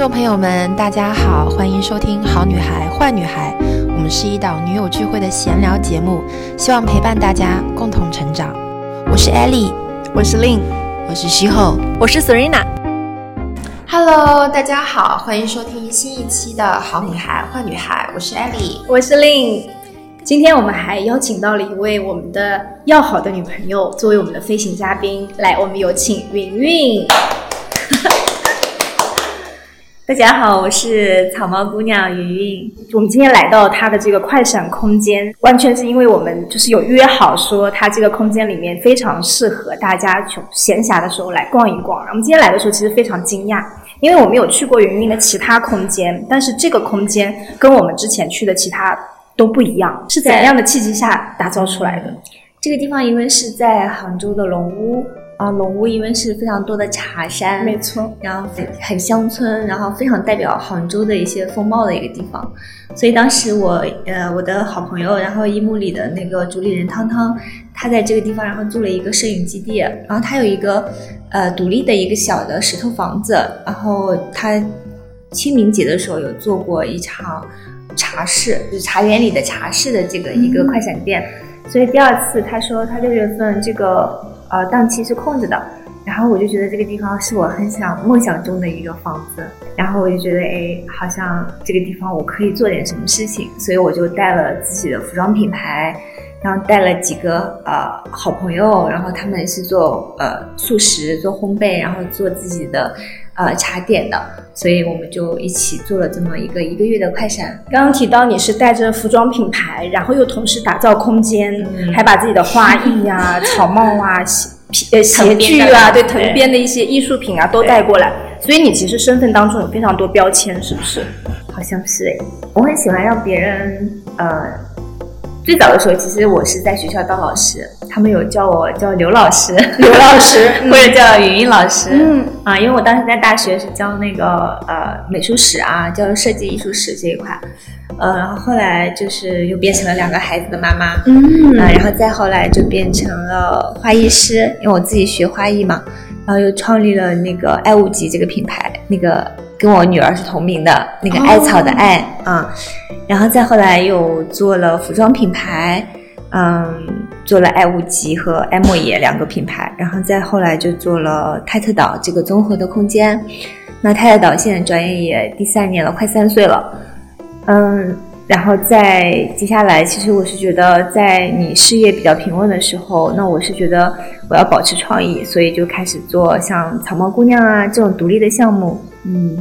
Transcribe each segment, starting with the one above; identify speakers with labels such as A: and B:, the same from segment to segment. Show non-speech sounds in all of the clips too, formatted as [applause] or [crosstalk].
A: 众朋友们，大家好，欢迎收听《好女孩坏女孩》，我们是一档女友聚会的闲聊节目，希望陪伴大家共同成长。我是 Ellie，
B: 我是 Lin，
A: 我是西后，
B: 我是 Serena。
A: Hello，大家好，欢迎收听新一期的《好女孩坏女孩》，我是 Ellie，
B: 我是 Lin。今天我们还邀请到了一位我们的要好的女朋友作为我们的飞行嘉宾，来，我们有请云云。
C: 大家好，我是草帽姑娘云云。
B: 我们今天来到它的这个快闪空间，完全是因为我们就是有约好说，它这个空间里面非常适合大家穷闲暇的时候来逛一逛。我们今天来的时候其实非常惊讶，因为我们有去过云云的其他空间，但是这个空间跟我们之前去的其他都不一样。是怎样的契机下打造出来的？
C: 这个地方因为是在杭州的龙屋。啊，龙屋因为是非常多的茶山，
B: 没错，
C: 然后很很乡村，然后非常代表杭州的一些风貌的一个地方，所以当时我呃我的好朋友，然后一木里的那个主理人汤汤，他在这个地方然后做了一个摄影基地，然后他有一个呃独立的一个小的石头房子，然后他清明节的时候有做过一场茶室，就是茶园里的茶室的这个一个快闪店，所以第二次他说他六月份这个。呃，档期是空着的，然后我就觉得这个地方是我很想梦想中的一个房子，然后我就觉得，哎，好像这个地方我可以做点什么事情，所以我就带了自己的服装品牌，然后带了几个呃好朋友，然后他们是做呃素食、做烘焙，然后做自己的呃茶点的，所以我们就一起做了这么一个一个月的快闪。
B: 刚刚提到你是带着服装品牌，然后又同时打造空间，还把自己的花 [laughs] 艺啊、草帽啊。鞋呃，鞋具啊，对，藤编的一些艺术品啊，都带过来。所以你其实身份当中有非常多标签，是不是？
C: 好像是哎，我很喜欢让别人呃。最早的时候，其实我是在学校当老师，他们有叫我叫刘老师，[laughs]
B: 刘老师 [laughs]
C: 或者叫云云老师。嗯啊，因为我当时在大学是教那个呃美术史啊，教设计艺术史这一块。呃，然后后来就是又变成了两个孩子的妈妈，嗯，啊，然后再后来就变成了花艺师，因为我自己学花艺嘛，然后又创立了那个爱物集这个品牌，那个跟我女儿是同名的，那个艾草的艾。啊，然后再后来又做了服装品牌，嗯，做了爱物集和爱莫野两个品牌，然后再后来就做了泰特岛这个综合的空间，那泰特岛现在转眼也第三年了，快三岁了。嗯，然后在接下来，其实我是觉得，在你事业比较平稳的时候，那我是觉得我要保持创意，所以就开始做像草帽姑娘啊这种独立的项目，嗯，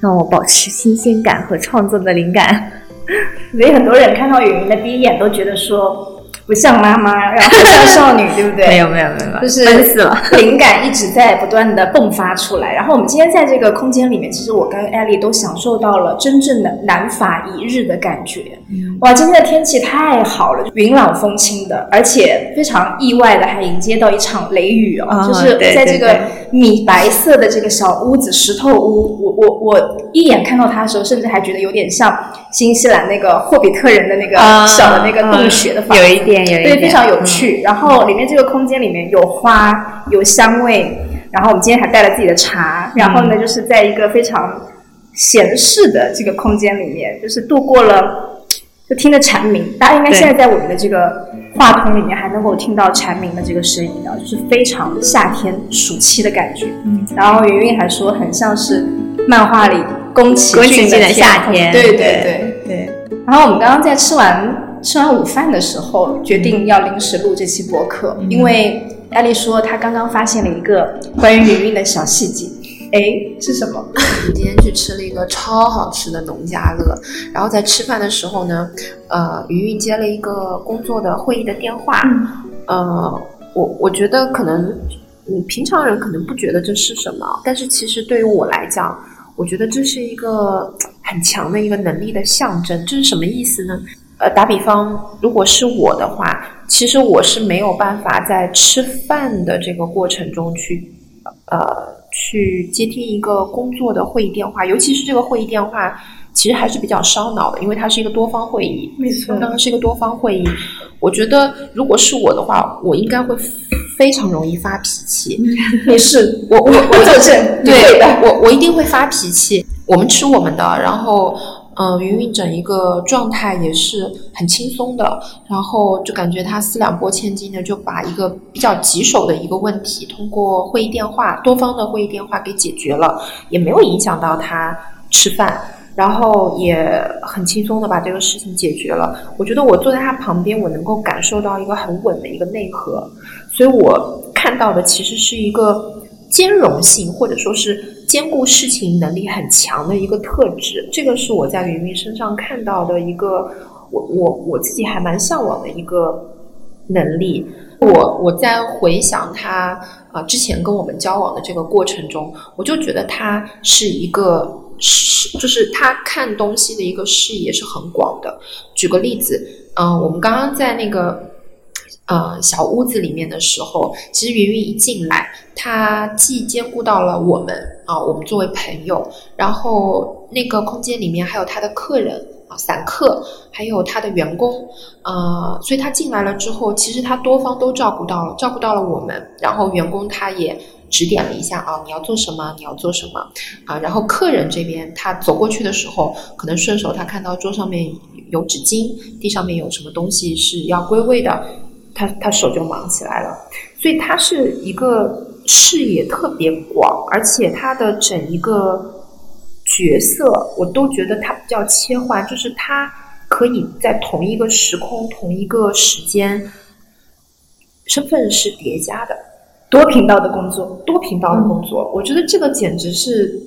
C: 让我保持新鲜感和创作的灵感。[laughs]
B: 所以很多人看到雨云的第一眼都觉得说。不像妈妈，然后像少女，[laughs] 对不对？
C: 没有没有没有，
B: 就是
C: 闷死了。[laughs]
B: 灵感一直在不断的迸发出来。然后我们今天在这个空间里面，其实我跟艾丽都享受到了真正的南法一日的感觉。哇，今天的天气太好了，云朗风轻的，而且非常意外的还迎接到一场雷雨哦，就是在这个米白色的这个小屋子石头屋，我我我一眼看到它的时候，甚至还觉得有点像新西兰那个霍比特人的那个小的那个洞穴的房
C: 子，有一点。对，
B: 非常有趣。然后里面这个空间里面有花，有香味。然后我们今天还带了自己的茶。然后呢，就是在一个非常闲适的这个空间里面，就是度过了，就听着蝉鸣。大家应该现在在我们的这个话筒里面还能够听到蝉鸣的这个声音的，就是非常夏天暑期的感觉。嗯。然后云云还说很像是漫画里宫崎骏的
C: 夏天。
B: 对对对对。然后我们刚刚在吃完。吃完午饭的时候，决定要临时录这期播客，因为艾丽说她刚刚发现了一个关于云云的小细节。哎，是什么？[laughs]
A: 今天去吃了一个超好吃的农家乐，然后在吃饭的时候呢，呃，云云接了一个工作的会议的电话。呃，我我觉得可能，你平常人可能不觉得这是什么，但是其实对于我来讲，我觉得这是一个很强的一个能力的象征。这是什么意思呢？呃，打比方，如果是我的话，其实我是没有办法在吃饭的这个过程中去，呃，去接听一个工作的会议电话，尤其是这个会议电话其实还是比较烧脑的，因为它是一个多方会议。
B: 没错，
A: 刚刚是一个多方会议。我觉得如果是我的话，我应该会非常容易发脾气。
B: 没事，
A: 我 [laughs] 我我
B: 作证，
A: 对的，我我一定会发脾气。我们吃我们的，然后。嗯，云云整一个状态也是很轻松的，然后就感觉他四两拨千斤的就把一个比较棘手的一个问题通过会议电话、多方的会议电话给解决了，也没有影响到他吃饭，然后也很轻松的把这个事情解决了。我觉得我坐在他旁边，我能够感受到一个很稳的一个内核，所以我看到的其实是一个兼容性，或者说是。兼顾事情能力很强的一个特质，这个是我在云云身上看到的一个，我我我自己还蛮向往的一个能力。我我在回想他啊之前跟我们交往的这个过程中，我就觉得他是一个视，就是他看东西的一个视野是很广的。举个例子，嗯，我们刚刚在那个。呃，小屋子里面的时候，其实云云一进来，他既兼顾到了我们啊，我们作为朋友，然后那个空间里面还有他的客人啊，散客，还有他的员工，呃，所以他进来了之后，其实他多方都照顾到了，照顾到了我们，然后员工他也指点了一下啊，你要做什么，你要做什么啊，然后客人这边他走过去的时候，可能顺手他看到桌上面有纸巾，地上面有什么东西是要归位的。他他手就忙起来了，所以他是一个视野特别广，而且他的整一个角色，我都觉得他比较切换，就是他可以在同一个时空、同一个时间，身份是叠加的，
B: 多频道的工作，
A: 多频道的工作，我觉得这个简直是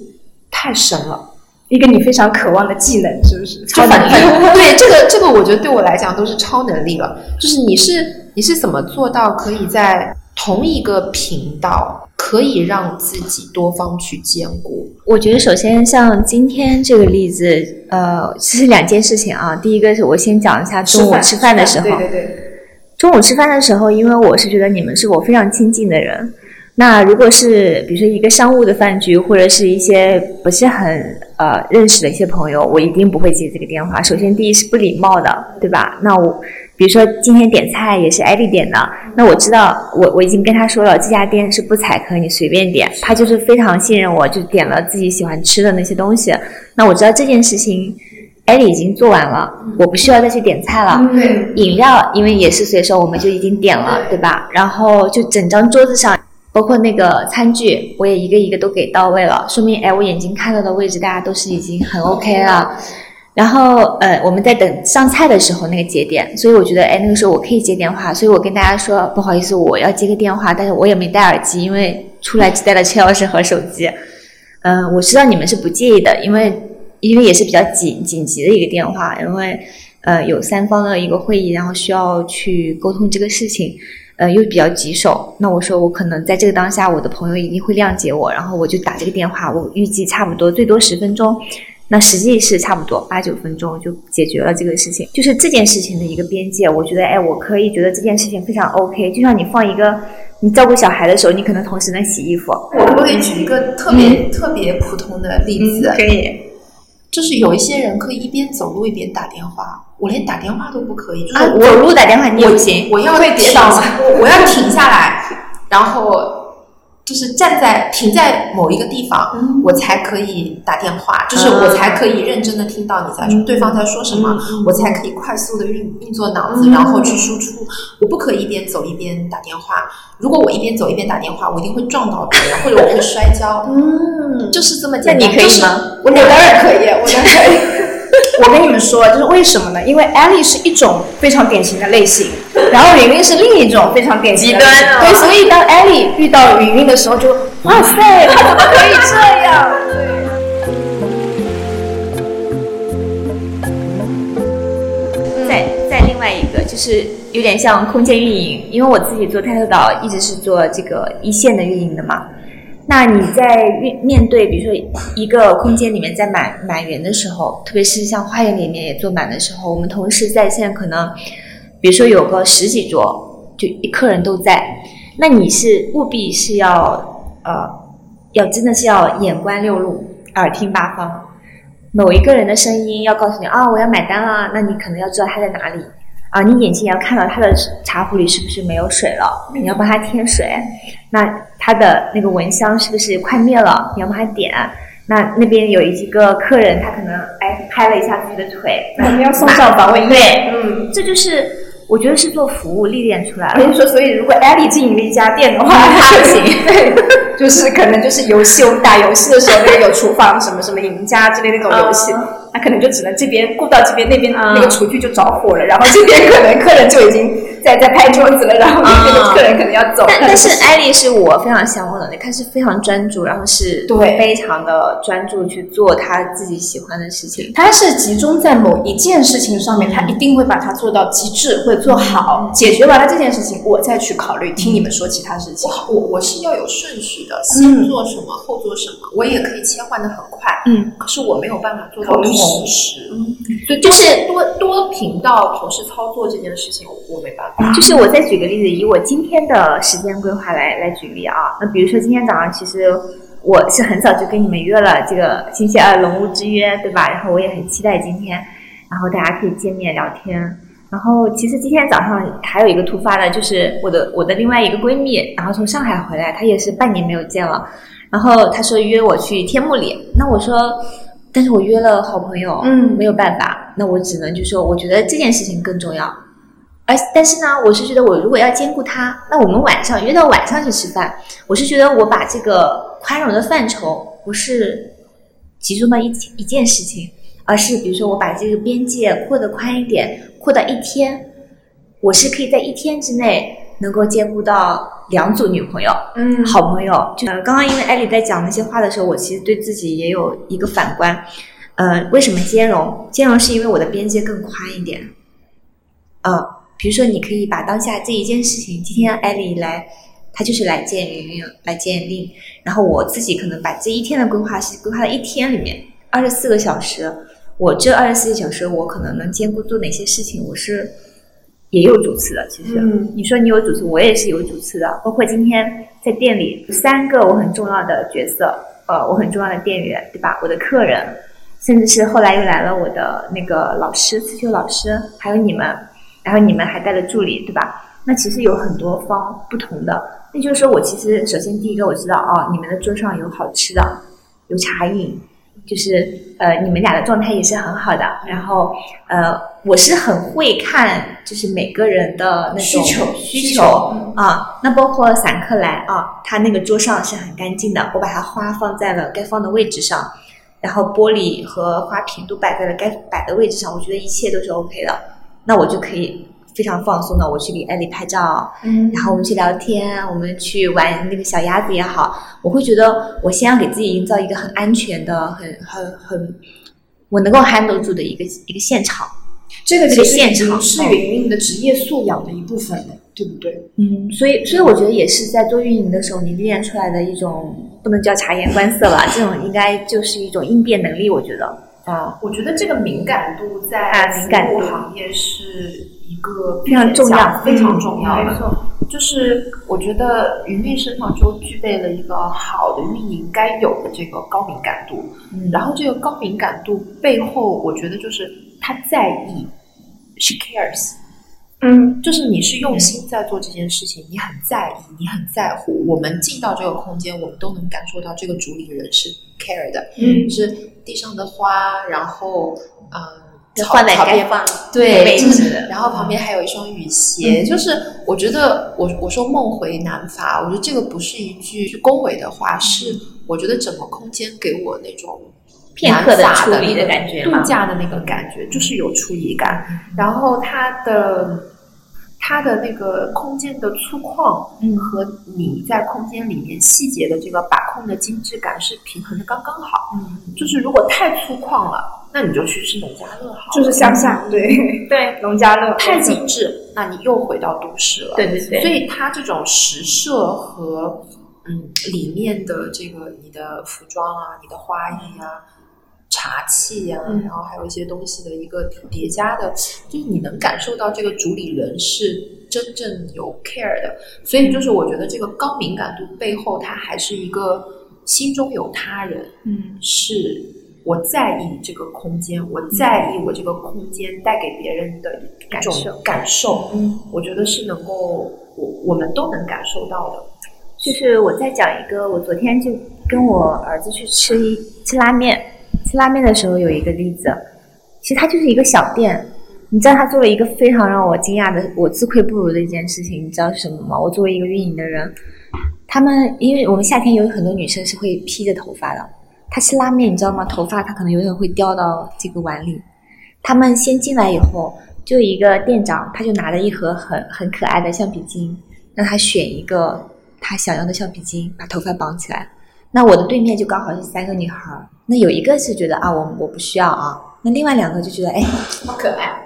A: 太神了。
B: 一个你非常渴望的技能，是不是？超能力？[laughs]
A: 对，这个这个，我觉得对我来讲都是超能力了。就是你是你是怎么做到可以在同一个频道，可以让自己多方去兼顾？
C: 我觉得首先像今天这个例子，呃，其实两件事情啊。第一个是我先讲一下中午吃饭的时候，
B: 对对对，
C: 中午吃饭的时候，因为我是觉得你们是我非常亲近的人。那如果是比如说一个商务的饭局，或者是一些不是很呃认识的一些朋友，我一定不会接这个电话。首先，第一是不礼貌的，对吧？那我比如说今天点菜也是艾丽点的，那我知道我我已经跟他说了，这家店是不采客，你随便点。他就是非常信任我，就点了自己喜欢吃的那些东西。那我知道这件事情艾丽已经做完了，我不需要再去点菜了。饮料因为也是随手我们就已经点了，对吧？然后就整张桌子上。包括那个餐具，我也一个一个都给到位了，说明哎，我眼睛看到的位置大家都是已经很 OK 了。然后呃，我们在等上菜的时候那个节点，所以我觉得哎，那个时候我可以接电话，所以我跟大家说不好意思，我要接个电话，但是我也没戴耳机，因为出来只带了车钥匙和手机。嗯，我知道你们是不介意的，因为因为也是比较紧紧急的一个电话，因为呃有三方的一个会议，然后需要去沟通这个事情。呃，又比较棘手，那我说我可能在这个当下，我的朋友一定会谅解我，然后我就打这个电话，我预计差不多最多十分钟，那实际是差不多八九分钟就解决了这个事情，就是这件事情的一个边界，我觉得，哎，我可以觉得这件事情非常 OK，就像你放一个，你照顾小孩的时候，你可能同时能洗衣服。
A: 我可不可以举一个特别特别普通的例子？
C: 可以，
A: 就是有一些人可以一边走路一边打电话。我连打电话都不可以，就是
C: 走路打电话你也不行，
A: 我要停，我我要停下来，然后。就是站在停在某一个地方，我才可以打电话，就是我才可以认真的听到你在说对方在说什么，我才可以快速的运运作脑子，然后去输出。我不可以一边走一边打电话，如果我一边走一边打电话，我一定会撞到别人，或者我会摔跤。嗯，就是这么简单。
C: 那你可以吗？
B: 我当然可以，我当然可以。我跟你们说，就是为什么呢？因为艾丽是一种非常典型的类型，然后云云是另一种非常典型的。极
C: 端
B: 对，所以当艾丽遇到云云的时候，就哇塞，他怎么可以这样？
C: 再再另外一个，就是有点像空间运营，因为我自己做泰特岛一直是做这个一线的运营的嘛。那你在面面对，比如说一个空间里面在满满员的时候，特别是像花园里面也坐满的时候，我们同时在线可能，比如说有个十几桌，就一客人都在，那你是务必是要呃，要真的是要眼观六路，耳听八方，某一个人的声音要告诉你啊，我要买单了，那你可能要知道他在哪里。啊，你眼睛也要看到他的茶壶里是不是没有水了，你要帮他添水。那他的那个蚊香是不是快灭了，你要帮他点。那那边有一个客人，他可能哎拍了一下自己的腿，
B: 我们要送上防蚊
C: 液。嗯，这就是我觉得是做服务历练出来了。[laughs]
B: 所以说，所以如果艾丽经营了一家店的话，
C: 她不行。[laughs]
B: 对，就是可能就是游戏，我们打游戏的时候，那个有厨房什么什么赢家之类那种游戏。那可能就只能这边顾到这边，那边那个厨具就着火了，然后这边可能客人就已经在在拍桌子了，然后那边的客人可能要走。
C: 但但是艾丽是我非常向往的，她是非常专注，然后是
B: 对
C: 非常的专注去做她自己喜欢的事情。
B: 她是集中在某一件事情上面，她一定会把它做到极致，会做好，解决完了这件事情，我再去考虑听你们说其他事情。
A: 我我是要有顺序的，先做什么后做什么，我也可以切换的很快。
C: 嗯，
A: 可是我没有办法做到。同时，
C: 所以就是
A: 多多频道同时操作这件事情，我没办法。
C: 就是我再举个例子，以我今天的时间规划来来举例啊。那比如说今天早上，其实我是很早就跟你们约了这个星期二龙屋之约，对吧？然后我也很期待今天，然后大家可以见面聊天。然后其实今天早上还有一个突发的，就是我的我的另外一个闺蜜，然后从上海回来，她也是半年没有见了。然后她说约我去天目里，那我说。但是我约了好朋友，
B: 嗯，
C: 没有办法，那我只能就说，我觉得这件事情更重要。而但是呢，我是觉得我如果要兼顾他，那我们晚上约到晚上去吃饭，我是觉得我把这个宽容的范畴不是集中到一一件事情，而是比如说我把这个边界扩得宽一点，扩到一天，我是可以在一天之内。能够兼顾到两组女朋友，
B: 嗯，
C: 好朋友。就刚刚因为艾丽在讲那些话的时候，我其实对自己也有一个反观。呃，为什么兼容？兼容是因为我的边界更宽一点。呃，比如说你可以把当下这一件事情，今天艾丽来，她就是来见云云，来见令，然后我自己可能把这一天的规划是规划在一天里面，二十四个小时。我这二十四个小时，我可能能兼顾做哪些事情？我是。也有主次的，其实，你说你有主次，我也是有主次的。包括今天在店里，三个我很重要的角色，呃，我很重要的店员，对吧？我的客人，甚至是后来又来了我的那个老师，刺绣老师，还有你们，然后你们还带了助理，对吧？那其实有很多方不同的。那就是说我其实首先第一个我知道，哦，你们的桌上有好吃的，有茶饮。就是呃，你们俩的状态也是很好的。然后呃，我是很会看，就是每个人的那种需
B: 求
C: 需求啊。那包括散客来啊，他那个桌上是很干净的，我把它花放在了该放的位置上，然后玻璃和花瓶都摆在了该摆的位置上，我觉得一切都是 OK 的。那我就可以。非常放松的，我去给艾丽拍照，
B: 嗯，
C: 然后我们去聊天，我们去玩那个小鸭子也好，我会觉得我先要给自己营造一个很安全的、很很很我能够 handle 住的一个一个现场。
B: 这个
C: 其实现场
B: 是云云的职业素养的一部分的，对不对？
C: 嗯，所以所以我觉得也是在做运营的时候你练出来的一种，不能叫察言观色吧，这种应该就是一种应变能力。我觉得
A: 啊，我觉得这个敏感度在服务行业是。一个
C: 非常重要、
A: 非常重要的，就是我觉得云云身上就具备了一个好的运营该有的这个高敏感度。然后这个高敏感度背后，我觉得就是他在意，she cares。
B: 嗯，
A: 就是你是用心在做这件事情，你很在意，你很在乎。我们进到这个空间，我们都能感受到这个主理人是 care 的。
B: 嗯，
A: 是地上的花，然后嗯。
C: 草草边放
A: 对，然后旁边还有一双雨鞋，就是我觉得我我说梦回南法，我觉得这个不是一句恭维的话，是我觉得整个空间给我那种
C: 片刻
A: 的
C: 处理的感觉，
A: 度假的那个感觉，就是有处理感。然后它的它的那个空间的粗犷，
C: 嗯，
A: 和你在空间里面细节的这个把控的精致感是平衡的刚刚好。
C: 嗯，
A: 就是如果太粗犷了。那你就去吃农家乐好，
B: 就是乡下，对 [laughs]
C: 对，农家乐
A: 太精致，那你又回到都市了。
C: 对对对，
A: 所以它这种实设和嗯里面的这个你的服装啊、你的花艺啊、茶器呀，然后还有一些东西的一个叠加的，就是你能感受到这个主理人是真正有 care 的。所以就是我觉得这个高敏感度背后，它还是一个心中有他人，
C: 嗯，
A: 是。我在意这个空间，我在意我这个空间带给别人的一种感受。嗯，我觉得是能够我我们都能感受到的。
C: 就是我再讲一个，我昨天就跟我儿子去吃一吃拉面，吃拉面的时候有一个例子，其实它就是一个小店。你知道他做了一个非常让我惊讶的，我自愧不如的一件事情，你知道是什么吗？我作为一个运营的人，他们因为我们夏天有很多女生是会披着头发的，她吃拉面，你知道吗？头发她可能有点会掉到这个碗里。他们先进来以后，就一个店长，他就拿了一盒很很可爱的橡皮筋，让他选一个他想要的橡皮筋，把头发绑起来。那我的对面就刚好是三个女孩，那有一个是觉得啊，我我不需要啊，那另外两个就觉得哎，
A: 好可爱。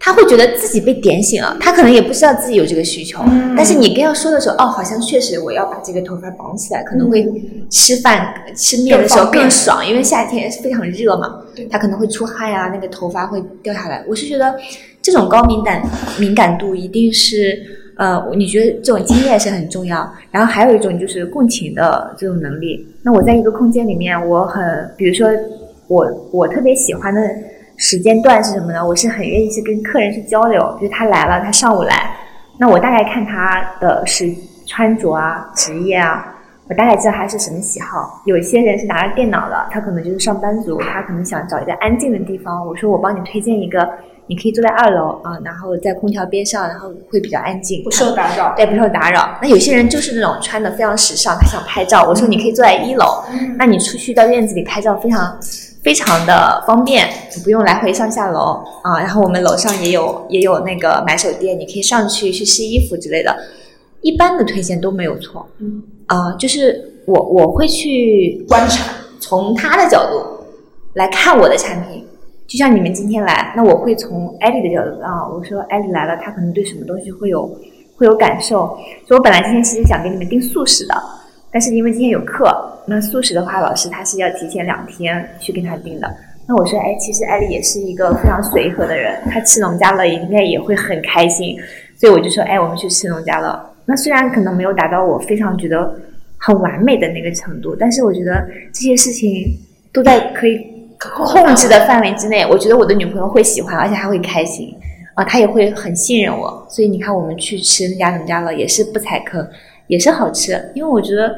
C: 他会觉得自己被点醒了，他可能也不知道自己有这个需求，但是你跟要说的时候，哦，好像确实我要把这个头发绑起来，可能会吃饭吃面的时候更爽，因为夏天非常热嘛，他可能会出汗呀，那个头发会掉下来。我是觉得这种高敏感敏感度一定是，呃，你觉得这种经验是很重要，然后还有一种就是共情的这种能力。那我在一个空间里面，我很，比如说我我特别喜欢的。时间段是什么呢？我是很愿意去跟客人去交流，就是他来了，他上午来，那我大概看他的是穿着啊、职业啊，我大概知道他是什么喜好。有些人是拿着电脑的，他可能就是上班族，他可能想找一个安静的地方。我说我帮你推荐一个，你可以坐在二楼啊，然后在空调边上，然后会比较安静，
B: 不受打扰。
C: 对，不受打扰。那有些人就是那种穿的非常时尚，他想拍照。我说你可以坐在一楼，那你出去到院子里拍照非常。非常的方便，不用来回上下楼啊。然后我们楼上也有也有那个买手店，你可以上去去试衣服之类的。一般的推荐都没有错，嗯啊，就是我我会去
B: 观察，
C: 从他的角度来看我的产品。就像你们今天来，那我会从艾丽的角度啊，我说艾丽来了，她可能对什么东西会有会有感受。所以我本来今天其实想给你们订素食的。但是因为今天有课，那素食的话，老师他是要提前两天去跟他订的。那我说，哎，其实艾丽也是一个非常随和的人，她吃农家乐应该也会很开心。所以我就说，哎，我们去吃农家乐。那虽然可能没有达到我非常觉得很完美的那个程度，但是我觉得这些事情都在可以控制的范围之内。我觉得我的女朋友会喜欢，而且还会开心啊，她也会很信任我。所以你看，我们去吃那家农家乐也是不踩坑。也是好吃，因为我觉得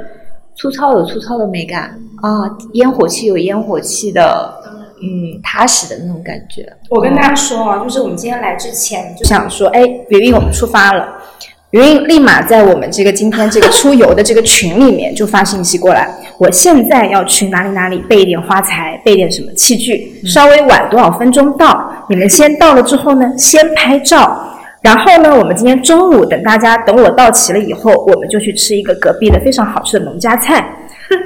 C: 粗糙有粗糙的美感啊，烟火气有烟火气的，嗯，踏实的那种感觉。
B: 我跟大家说啊，就是我们今天来之前就想说，哎，云云，我们出发了。云云立马在我们这个今天这个出游的这个群里面就发信息过来，我现在要去哪里哪里备一点花材，备点什么器具，稍微晚多少分钟到，你们先到了之后呢，先拍照。然后呢，我们今天中午等大家等我到齐了以后，我们就去吃一个隔壁的非常好吃的农家菜。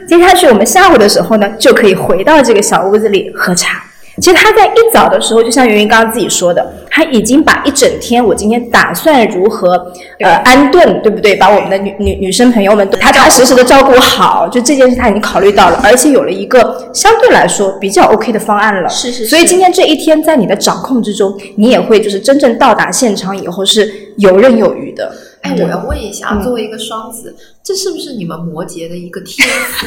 B: 接下去我们下午的时候呢，就可以回到这个小屋子里喝茶。其实他在一早的时候，就像云云刚刚自己说的，他已经把一整天我今天打算如何呃安顿，对不对？把我们的女女女生朋友们踏踏实实的照顾好，就这件事他已经考虑到了，而且有了一个相对来说比较 OK 的方案了。
C: 是是。
B: 所以今天这一天在你的掌控之中，你也会就是真正到达现场以后是游刃有余的。
A: 哎，我要问一下，作为一个双子，这是不是你们摩羯的一个天赋？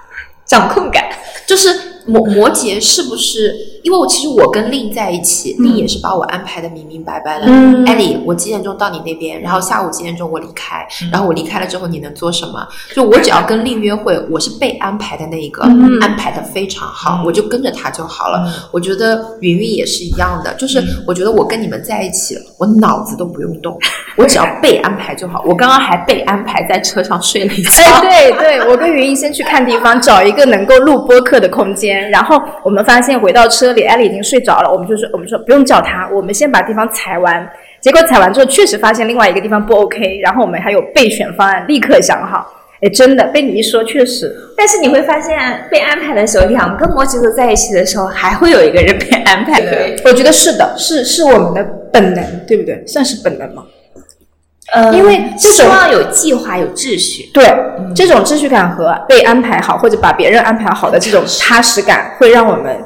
A: [laughs]
C: 掌控感，
A: 就是。摩摩羯是不是？因为我其实我跟令在一起，令也是把我安排的明明白白的。艾莉，我几点钟到你那边？然后下午几点钟我离开？然后我离开了之后你能做什么？就我只要跟令约会，我是被安排的那一个，安排的非常好，我就跟着他就好了。我觉得云云也是一样的，就是我觉得我跟你们在一起，我脑子都不用动，我只要被安排就好。我刚刚还被安排在车上睡了一觉。
B: 哎对对，我跟云云先去看地方，找一个能够录播客的空间。然后我们发现回到车里，艾丽已经睡着了。我们就说，我们说不用叫她，我们先把地方踩完。结果踩完之后，确实发现另外一个地方不 OK。然后我们还有备选方案，立刻想好。哎，真的被你一说，确实。
C: 但是你会发现，被安排的时候，两个摩羯座在一起的时候，还会有一个人被安排。
B: 对，我觉得是的，是是我们的本能，对不对？算是本能吗？
C: 呃，
B: 因为
C: 希望有计划、有秩序。
B: 对，这种秩序感和被安排好或者把别人安排好的这种踏实感，会让我们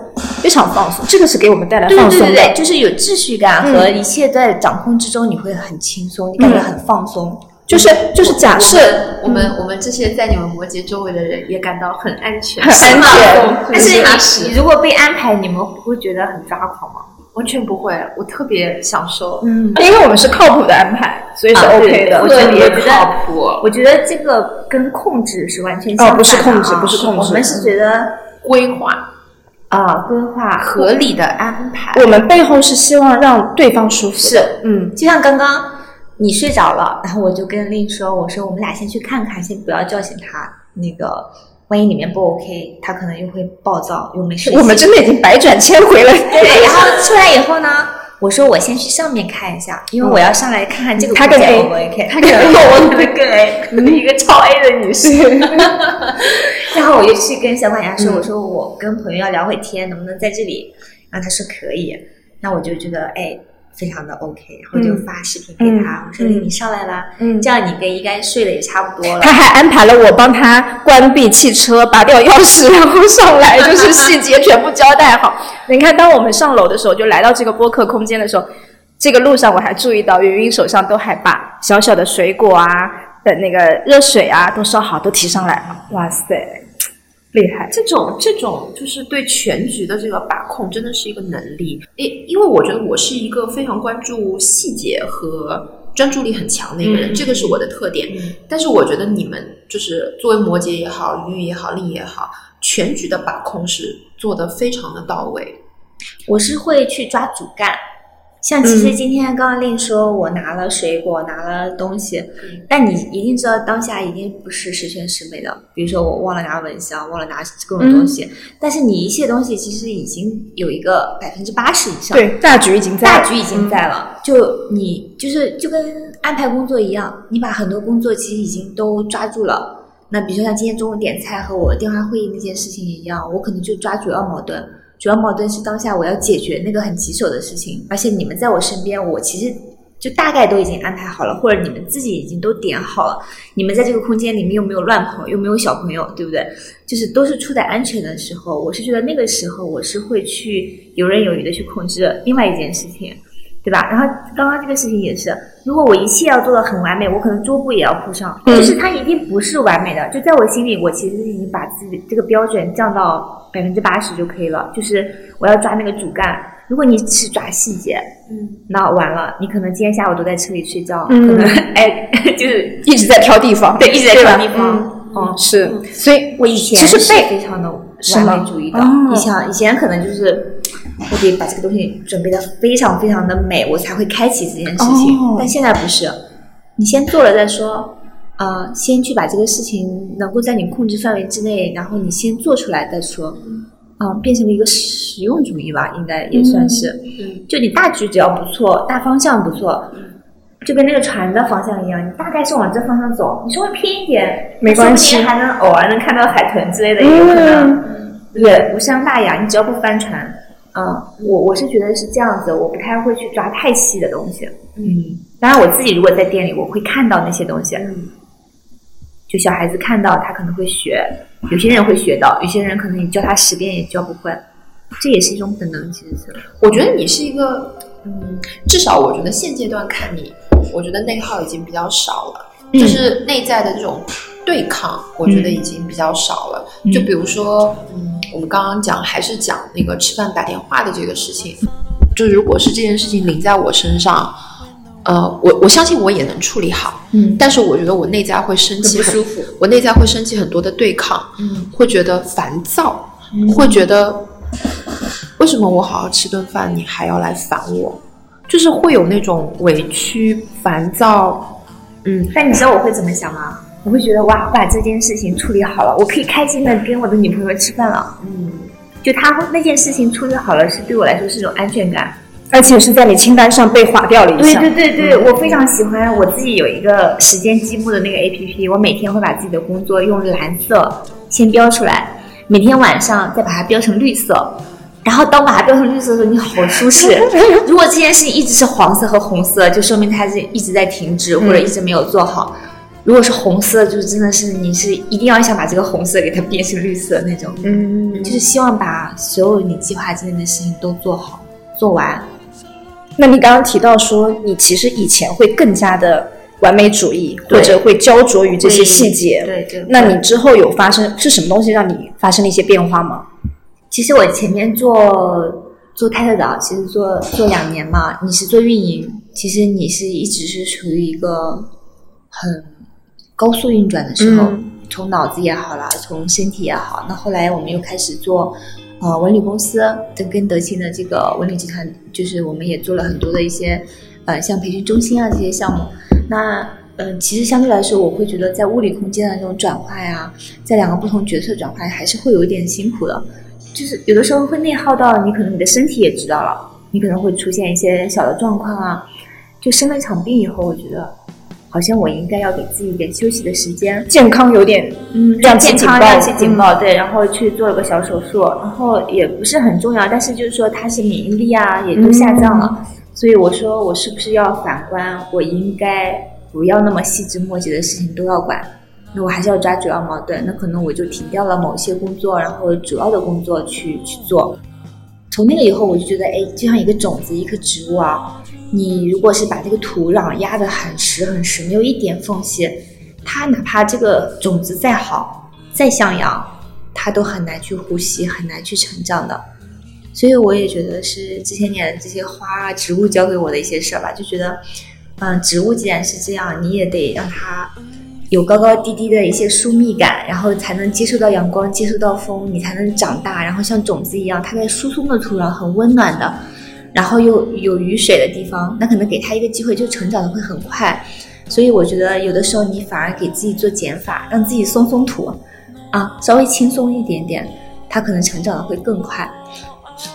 B: 非常放松。这个是给我们带来放松
C: 的。对对对，就是有秩序感和一切在掌控之中，你会很轻松，你感觉很放松。
B: 就是就是假设
A: 我们我们这些在你们摩羯周围的人也感到很安全，
B: 很安全。
C: 但是你你如果被安排，你们不会觉得很抓狂吗？
A: 完全不会，我特别享受。
B: 嗯，因为我们是靠谱的安排，所以是 OK 的。
C: 特
A: 别靠谱。
C: 我觉得这个跟控制是完全相反
B: 的。哦，不是控制，不是控制。
C: 我们是觉得
A: 规划
C: 啊，规划
A: 合理的安排。
B: 我们背后是希望让对方舒服。
C: 是，嗯，就像刚刚你睡着了，然后我就跟令说，我说我们俩先去看看，先不要叫醒他。那个。万一里面不 OK，他可能又会暴躁，又没睡。
B: 我们真的已经百转千回了。
C: 对，然后出来以后呢，我说我先去上面看一下，因为我要上来看看这个空间 O 不 OK。
B: 他更 A，[laughs]
C: 我可能更 A，可能一个超 A 的女士。[laughs] 然后我就去跟小管家说，我说我跟朋友要聊会天，能不能在这里？然后他说可以。那我就觉得，哎。非常的 OK，然后就发视频给他，我说你上来了，这样你跟应该睡的也差不多了。
B: 他还安排了我帮他关闭汽车，拔掉钥匙，然后上来，就是细节全部交代好。[laughs] 你看，当我们上楼的时候，就来到这个播客空间的时候，这个路上我还注意到云云手上都还把小小的水果啊的那个热水啊都烧好，都提上来了。哇塞！厉害，
A: 这种这种就是对全局的这个把控，真的是一个能力。因因为我觉得我是一个非常关注细节和专注力很强的一个人，这个是我的特点。但是我觉得你们就是作为摩羯也好，鱼也好，另也好，全局的把控是做的非常的到位。
C: 我是会去抓主干。像其实今天刚刚令说，我拿了水果，拿了东西，但你一定知道当下一定不是十全十美的。比如说我忘了拿蚊香，忘了拿各种东西，但是你一切东西其实已经有一个百分之八十以上，
B: 对，大局已经在，
C: 大局已经在了。就你就是就跟安排工作一样，你把很多工作其实已经都抓住了。那比如说像今天中午点菜和我电话会议那件事情一样，我可能就抓主要矛盾。主要矛盾是当下我要解决那个很棘手的事情，而且你们在我身边，我其实就大概都已经安排好了，或者你们自己已经都点好了。你们在这个空间里面又没有乱跑，又没有小朋友，对不对？就是都是处在安全的时候，我是觉得那个时候我是会去游刃有余的去控制另外一件事情，对吧？然后刚刚这个事情也是，如果我一切要做的很完美，我可能桌布也要铺上，就是它一定不是完美的。就在我心里，我其实已经把自己这个标准降到。百分之八十就可以了，就是我要抓那个主干。如果你只抓细节，嗯，那完了，你可能今天下午都在车里睡觉，嗯，可能哎，[laughs] 就是
B: 一直在挑地方，
C: 对，一直在挑地方。
B: 嗯，是，所以
C: 我以前
B: 其实
C: 是非常的完美主义的。你想，以前可能就是我得把这个东西准备的非常非常的美，我才会开启这件事情。但现在不是，你先做了再说。呃，先去把这个事情能够在你控制范围之内，然后你先做出来再说。啊，变成了一个实用主义吧，应该也算是。嗯。就你大局只要不错，大方向不错，就跟那个船的方向一样，你大概是往这方向走，你稍微偏一点，
B: 没关系，
C: 还能偶尔能看到海豚之类的，也有可能，对无伤大雅。你只要不翻船，嗯，我我是觉得是这样子，我不太会去抓太细的东西。嗯。当然，我自己如果在店里，我会看到那些东西。嗯。就小孩子看到他可能会学，有些人会学到，有些人可能你教他十遍也教不会，这也是一种本能。其实是，
A: 我觉得你是一个，嗯，至少我觉得现阶段看你，我觉得内耗已经比较少了，就是内在的这种对抗，我觉得已经比较少了。就比如说，嗯，我们刚刚讲还是讲那个吃饭打电话的这个事情，就如果是这件事情临在我身上。呃，我我相信我也能处理好，嗯，但是我觉得我内在会生气，
C: 不舒服，
A: 我内在会生气很多的对抗，嗯，会觉得烦躁，会觉得为什么我好好吃顿饭你还要来烦我，就是会有那种委屈、烦躁，嗯。
C: 但你知道我会怎么想吗？我会觉得哇，我把这件事情处理好了，我可以开心的跟我的女朋友吃饭了，嗯，就他那件事情处理好了，是对我来说是一种安全感。
B: 而且是在你清单上被划掉了一
C: 项。对对对对，我非常喜欢我自己有一个时间积木的那个 A P P，我每天会把自己的工作用蓝色先标出来，每天晚上再把它标成绿色，然后当把它标成绿色的时候，你好舒适。[laughs] 如果这件事情一直是黄色和红色，就说明它是一直在停滞或者一直没有做好。如果是红色，就是真的是你是一定要想把这个红色给它变成绿色那种。嗯，就是希望把所有你计划之内的事情都做好做完。
B: 那你刚刚提到说，你其实以前会更加的完美主义，或者会焦灼于这些细节。
C: 对对。
B: 那你之后有发生是什么东西让你发生了一些变化吗？
C: 其实我前面做做泰特岛，其实做做两年嘛，你是做运营，其实你是一直是处于一个很高速运转的时候，从脑子也好啦，从身体也好。那后来我们又开始做呃文旅公司，跟跟德勤的这个文旅集团，就是我们也做了很多的一些呃像培训中心啊这些项目。那嗯，其实相对来说，我会觉得在物理空间的这种转换呀，在两个不同角色转换，还是会有一点辛苦的。就是有的时候会内耗到你，可能你的身体也知道了，你可能会出现一些小的状况啊。就生了一场病以后，我觉得好像我应该要给自己一点休息的时间，
B: 健康有点
C: 嗯，让健康亮起警报，对，然后去做了个小手术，然后也不是很重要，但是就是说它是免疫力啊也都下降了，所以我说我是不是要反观，我应该不要那么细枝末节的事情都要管。那我还是要抓主要矛盾，那可能我就停掉了某些工作，然后主要的工作去去做。从那个以后，我就觉得，哎，就像一个种子，一棵植物啊，你如果是把这个土壤压得很实很实，没有一点缝隙，它哪怕这个种子再好再向阳，它都很难去呼吸，很难去成长的。所以我也觉得是这些年这些花啊植物教给我的一些事儿吧，就觉得，嗯，植物既然是这样，你也得让它。有高高低低的一些疏密感，然后才能接受到阳光，接受到风，你才能长大。然后像种子一样，它在疏松的土壤很温暖的，然后又有雨水的地方，那可能给它一个机会，就成长的会很快。所以我觉得有的时候你反而给自己做减法，让自己松松土，啊，稍微轻松一点点，它可能成长的会更快。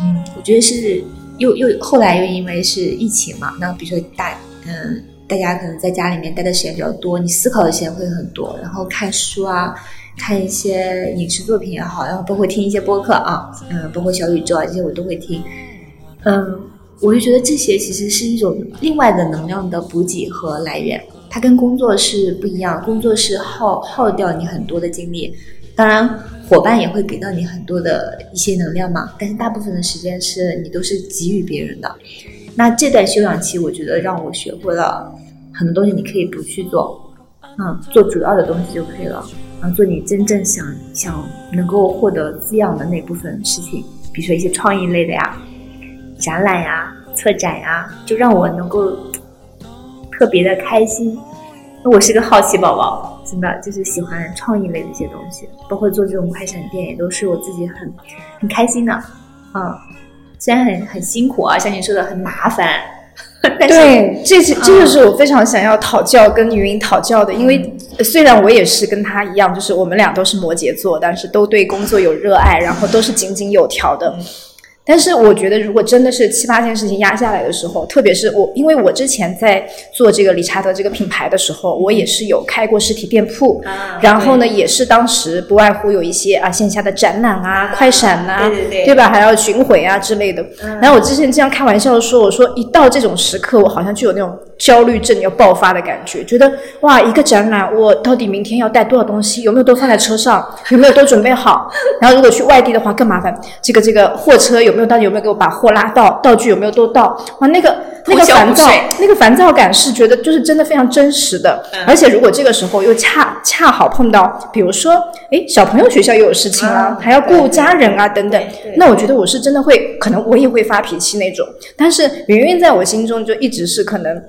C: 嗯，我觉得是又又后来又因为是疫情嘛，那比如说大嗯。大家可能在家里面待的时间比较多，你思考的时间会很多，然后看书啊，看一些影视作品也好，然后包括听一些播客啊，嗯，包括小宇宙啊这些我都会听，嗯，我就觉得这些其实是一种另外的能量的补给和来源，它跟工作是不一样，工作是耗耗掉你很多的精力，当然伙伴也会给到你很多的一些能量嘛，但是大部分的时间是你都是给予别人的。那这段休养期，我觉得让我学会了很多东西。你可以不去做，嗯，做主要的东西就可以了，嗯，做你真正想想能够获得滋养的那部分事情，比如说一些创意类的呀，展览呀、策展呀，就让我能够特别的开心。那我是个好奇宝宝，真的就是喜欢创意类的一些东西，包括做这种快闪店，也都是我自己很很开心的，嗯。虽然很很辛苦啊，像你说的很麻烦，[laughs]
B: 对，这是这就是我非常想要讨教跟云云讨教的，因为虽然我也是跟他一样，就是我们俩都是摩羯座，但是都对工作有热爱，然后都是井井有条的。但是我觉得，如果真的是七八件事情压下来的时候，特别是我，因为我之前在做这个理查德这个品牌的时候，我也是有开过实体店铺，然后呢，也是当时不外乎有一些啊线下的展览啊、快闪呐，
C: 对对
B: 对，吧？还要巡回啊之类的。然后我之前经常开玩笑说，我说一到这种时刻，我好像就有那种焦虑症要爆发的感觉，觉得哇，一个展览我到底明天要带多少东西？有没有都放在车上？有没有都准备好？然后如果去外地的话更麻烦，这个这个货车有。有没有到底有没有给我把货拉到？道具有没有都到？哇，那个那个烦躁，那个烦躁感是觉得就是真的非常真实的。而且如果这个时候又恰恰好碰到，比如说，哎，小朋友学校又有事情了，还要顾家人啊等等，那我觉得我是真的会，可能我也会发脾气那种。但是云云在我心中就一直是可能，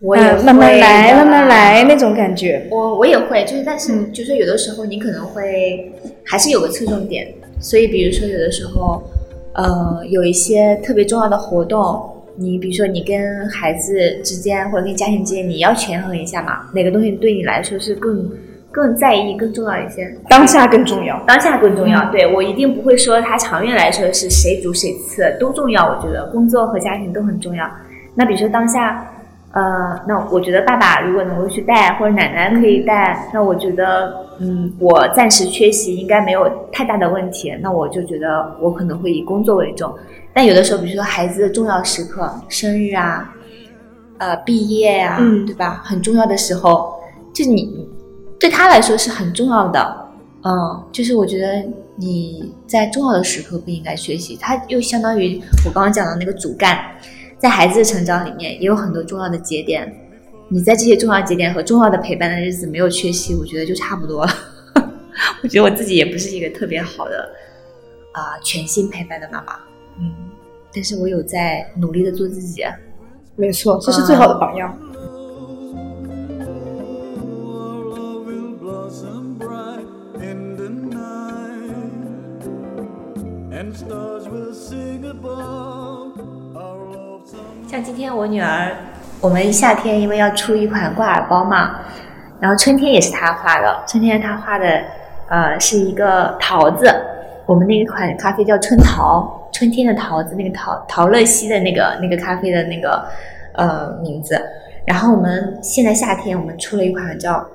C: 我也
B: 慢慢来，慢慢来那种感觉。
C: 我我也会，就是但是就是有的时候你可能会还是有个侧重点，所以比如说有的时候。呃，有一些特别重要的活动，你比如说你跟孩子之间或者跟家庭之间，你要权衡一下嘛，哪个东西对你来说是更更在意、更重要一些？
B: 当下更重要，
C: 当下更重要。对我一定不会说它长远来说是谁主谁次都重要，我觉得工作和家庭都很重要。那比如说当下。呃，那我觉得爸爸如果能够去带，或者奶奶可以带，那我觉得，嗯，我暂时缺席应该没有太大的问题。那我就觉得我可能会以工作为重。但有的时候，比如说孩子的重要时刻，生日啊，呃，毕业呀，对吧？很重要的时候，就你对他来说是很重要的。嗯，就是我觉得你在重要的时刻不应该缺席，他又相当于我刚刚讲的那个主干。在孩子的成长里面，也有很多重要的节点，你在这些重要节点和重要的陪伴的日子没有缺席，我觉得就差不多了。[laughs] 我觉得我自己也不是一个特别好的啊全心陪伴的妈妈，嗯，但是我有在努力的做自己。
B: 没错，这是最好的榜样。
C: 像今天我女儿，我们夏天因为要出一款挂耳包嘛，然后春天也是她画的。春天她画的，呃，是一个桃子。我们那一款咖啡叫春桃，春天的桃子，那个桃桃乐西的那个那个咖啡的那个呃名字。然后我们现在夏天我们出了一款叫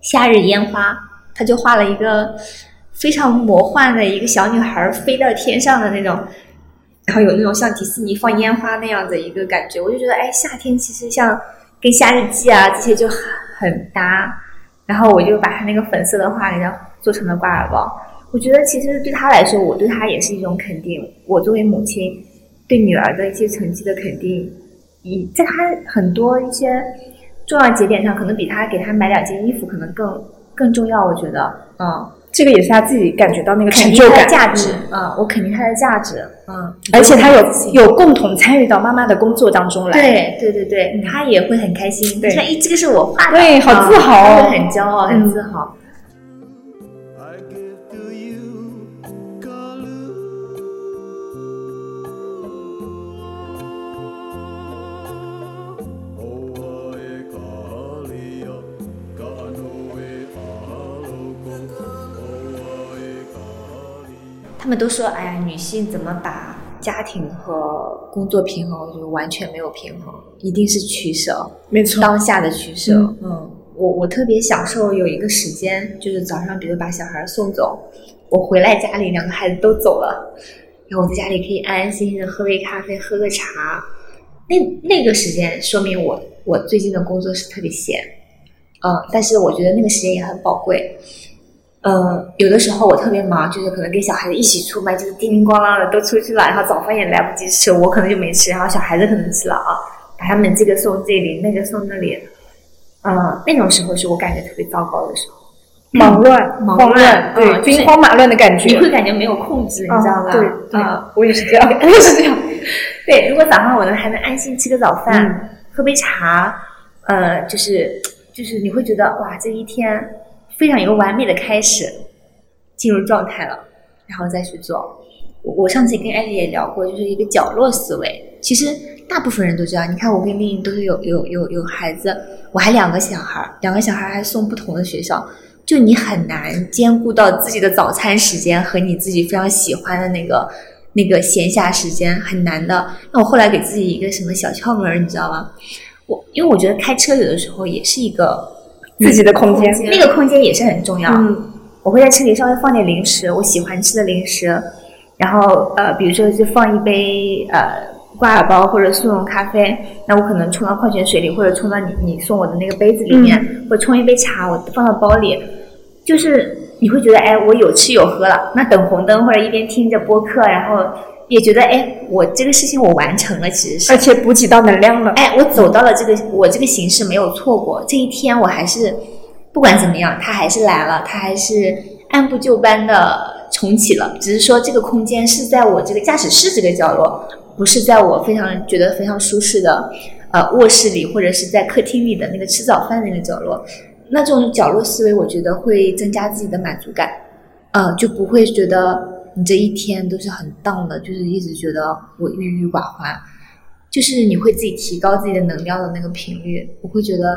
C: 夏日烟花，他就画了一个非常魔幻的一个小女孩飞到天上的那种。然后有那种像迪士尼放烟花那样的一个感觉，我就觉得，哎，夏天其实像跟夏日祭啊这些就很搭。然后我就把他那个粉色的画给它做成了挂耳包。我觉得其实对他来说，我对他也是一种肯定。我作为母亲对女儿的一些成绩的肯定，以在他很多一些重要节点上，可能比他给他买两件衣服可能更更重要。我觉得，嗯。
B: 这个也是他自己感觉到那个成就感。
C: 价值，嗯，我肯定他的价值，嗯，
B: 而且他有有共同参与到妈妈的工作当中来，
C: 对对对对，他也会很开心，
B: 对，
C: 像一这个是我画的，
B: 对，好自豪，
C: 会很骄傲，很自豪。他们都说：“哎呀，女性怎么把家庭和工作平衡？就完全没有平衡，一定是取舍。
B: 没错，
C: 当下的取舍。嗯，我我特别享受有一个时间，就是早上，比如把小孩送走，我回来家里，两个孩子都走了，然后我在家里可以安安心心的喝杯咖啡，喝个茶。那那个时间说明我我最近的工作是特别闲，嗯，但是我觉得那个时间也很宝贵。”嗯，有的时候我特别忙，就是可能跟小孩子一起出门，就是叮铃咣啷的都出去了，然后早饭也来不及吃，我可能就没吃，然后小孩子可能吃了啊，把他们这个送这里，那个送那里，嗯，那种时候是我感觉特别糟糕的时候，
B: 忙乱，忙乱，对，兵荒马乱的感觉，
C: 你会感觉没有控制，你知道吧？
B: 对，
C: 对，[laughs]
B: 我也是这样，
C: 我也是这样。对，如果早上我能还能安心吃个早饭，喝杯茶，呃，就是就是你会觉得哇，这一天。非常一个完美的开始，进入状态了，然后再去做。我我上次也跟艾丽也聊过，就是一个角落思维。其实大部分人都知道，你看我跟丽颖都是有有有有孩子，我还两个小孩，两个小孩还送不同的学校，就你很难兼顾到自己的早餐时间和你自己非常喜欢的那个那个闲暇时间，很难的。那我后来给自己一个什么小窍门，你知道吗？我因为我觉得开车有的时候也是一个。
B: 自己的空间，
C: 那个空间也是很重要。嗯，我会在车里稍微放点零食，我喜欢吃的零食，然后呃，比如说就放一杯呃挂耳包或者速溶咖啡，那我可能冲到矿泉水里，或者冲到你你送我的那个杯子里面，或者冲一杯茶，我放到包里，就是你会觉得哎，我有吃有喝了。那等红灯或者一边听着播客，然后。也觉得哎，我这个事情我完成了，其实是
B: 而且补给到能量了。
C: 哎，我走到了这个，我这个形式没有错过。这一天我还是不管怎么样，他还是来了，他还是按部就班的重启了。只是说这个空间是在我这个驾驶室这个角落，不是在我非常觉得非常舒适的呃卧室里，或者是在客厅里的那个吃早饭那个角落。那这种角落思维，我觉得会增加自己的满足感，呃，就不会觉得。你这一天都是很荡的，就是一直觉得我郁郁寡欢，就是你会自己提高自己的能量的那个频率。我会觉得，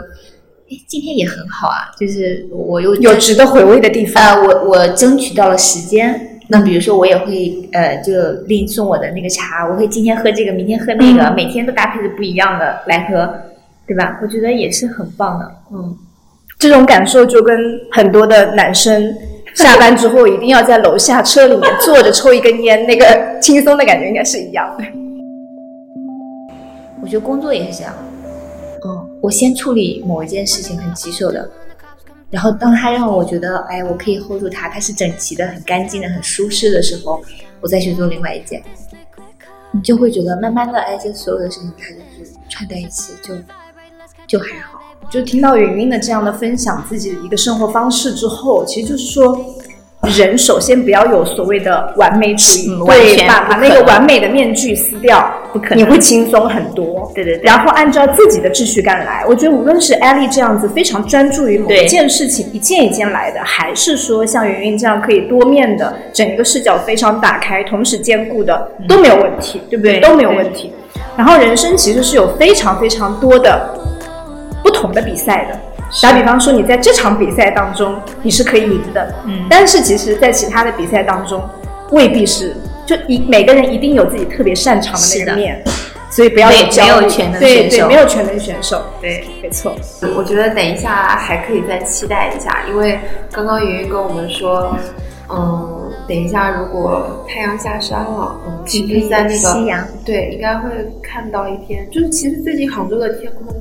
C: 哎，今天也很好啊，就是我又
B: 有值得回味的地方。
C: 呃，我我争取到了时间，那比如说我也会呃，就另送我的那个茶，我会今天喝这个，明天喝那个，每天都搭配着不一样的来喝，对吧？我觉得也是很棒的。嗯，
B: 这种感受就跟很多的男生。[laughs] 下班之后一定要在楼下车里面坐着抽一根烟，那个 [laughs] 轻松的感觉应该是一样的。
C: 我觉得工作也是这样，嗯，我先处理某一件事情很棘手的，然后当他让我觉得，哎，我可以 hold 住它，它是整齐的、很干净的、很舒适的时候，我再去做另外一件，你就会觉得慢慢的，哎，这所有的事情它就是串在一起，就就还好。
B: 就听到云云的这样的分享自己的一个生活方式之后，其实就是说。人首先不要有所谓的完美主义，对，把把那个完美的面具撕掉，
C: 不可能，
B: 你会轻松很多。
C: 对对对。
B: 然后按照自己的秩序感来，我觉得无论是艾丽这样子非常专注于某一件事情，一件一件来的，还是说像云云这样可以多面的，整个视角非常打开，同时兼顾的都没有问题，对不对？都没有问题。然后人生其实是有非常非常多的不同的比赛的。打比方说，你在这场比赛当中你是可以赢的，嗯，但是其实，在其他的比赛当中，未必是，就一每个人一定有自己特别擅长的那个面，所以不要有
C: 没有全能选
B: 手，对对，没有全能选手，
C: 对，
B: 没错。
A: 我觉得等一下还可以再期待一下，因为刚刚云云跟我们说，嗯，等一下如果太阳下山了，嗯，其实在那个
C: 夕阳，
A: 对，应该会看到一片，就是其实最近杭州的天空。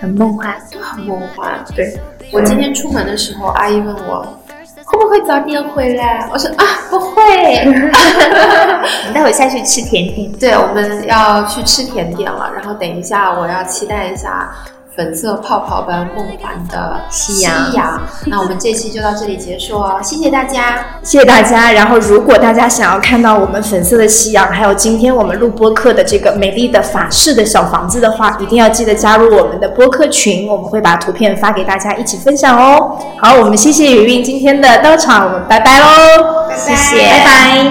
C: 很梦幻，
A: 都很梦幻。
B: 对
A: 我今天出门的时候，阿姨问我会不会早点回来，我说啊不会。[laughs]
C: 我们待会下去吃甜点。
A: 对，我们要去吃甜点了，然后等一下我要期待一下。粉色泡泡般梦幻的夕阳，那我们这期就到这里结束哦，谢谢大家，
B: 谢谢大家。然后，如果大家想要看到我们粉色的夕阳，还有今天我们录播客的这个美丽的法式的小房子的话，一定要记得加入我们的播客群，我们会把图片发给大家一起分享哦。好，我们谢谢雨韵今天的到场，我们拜拜喽，
C: 谢谢，
B: 拜拜。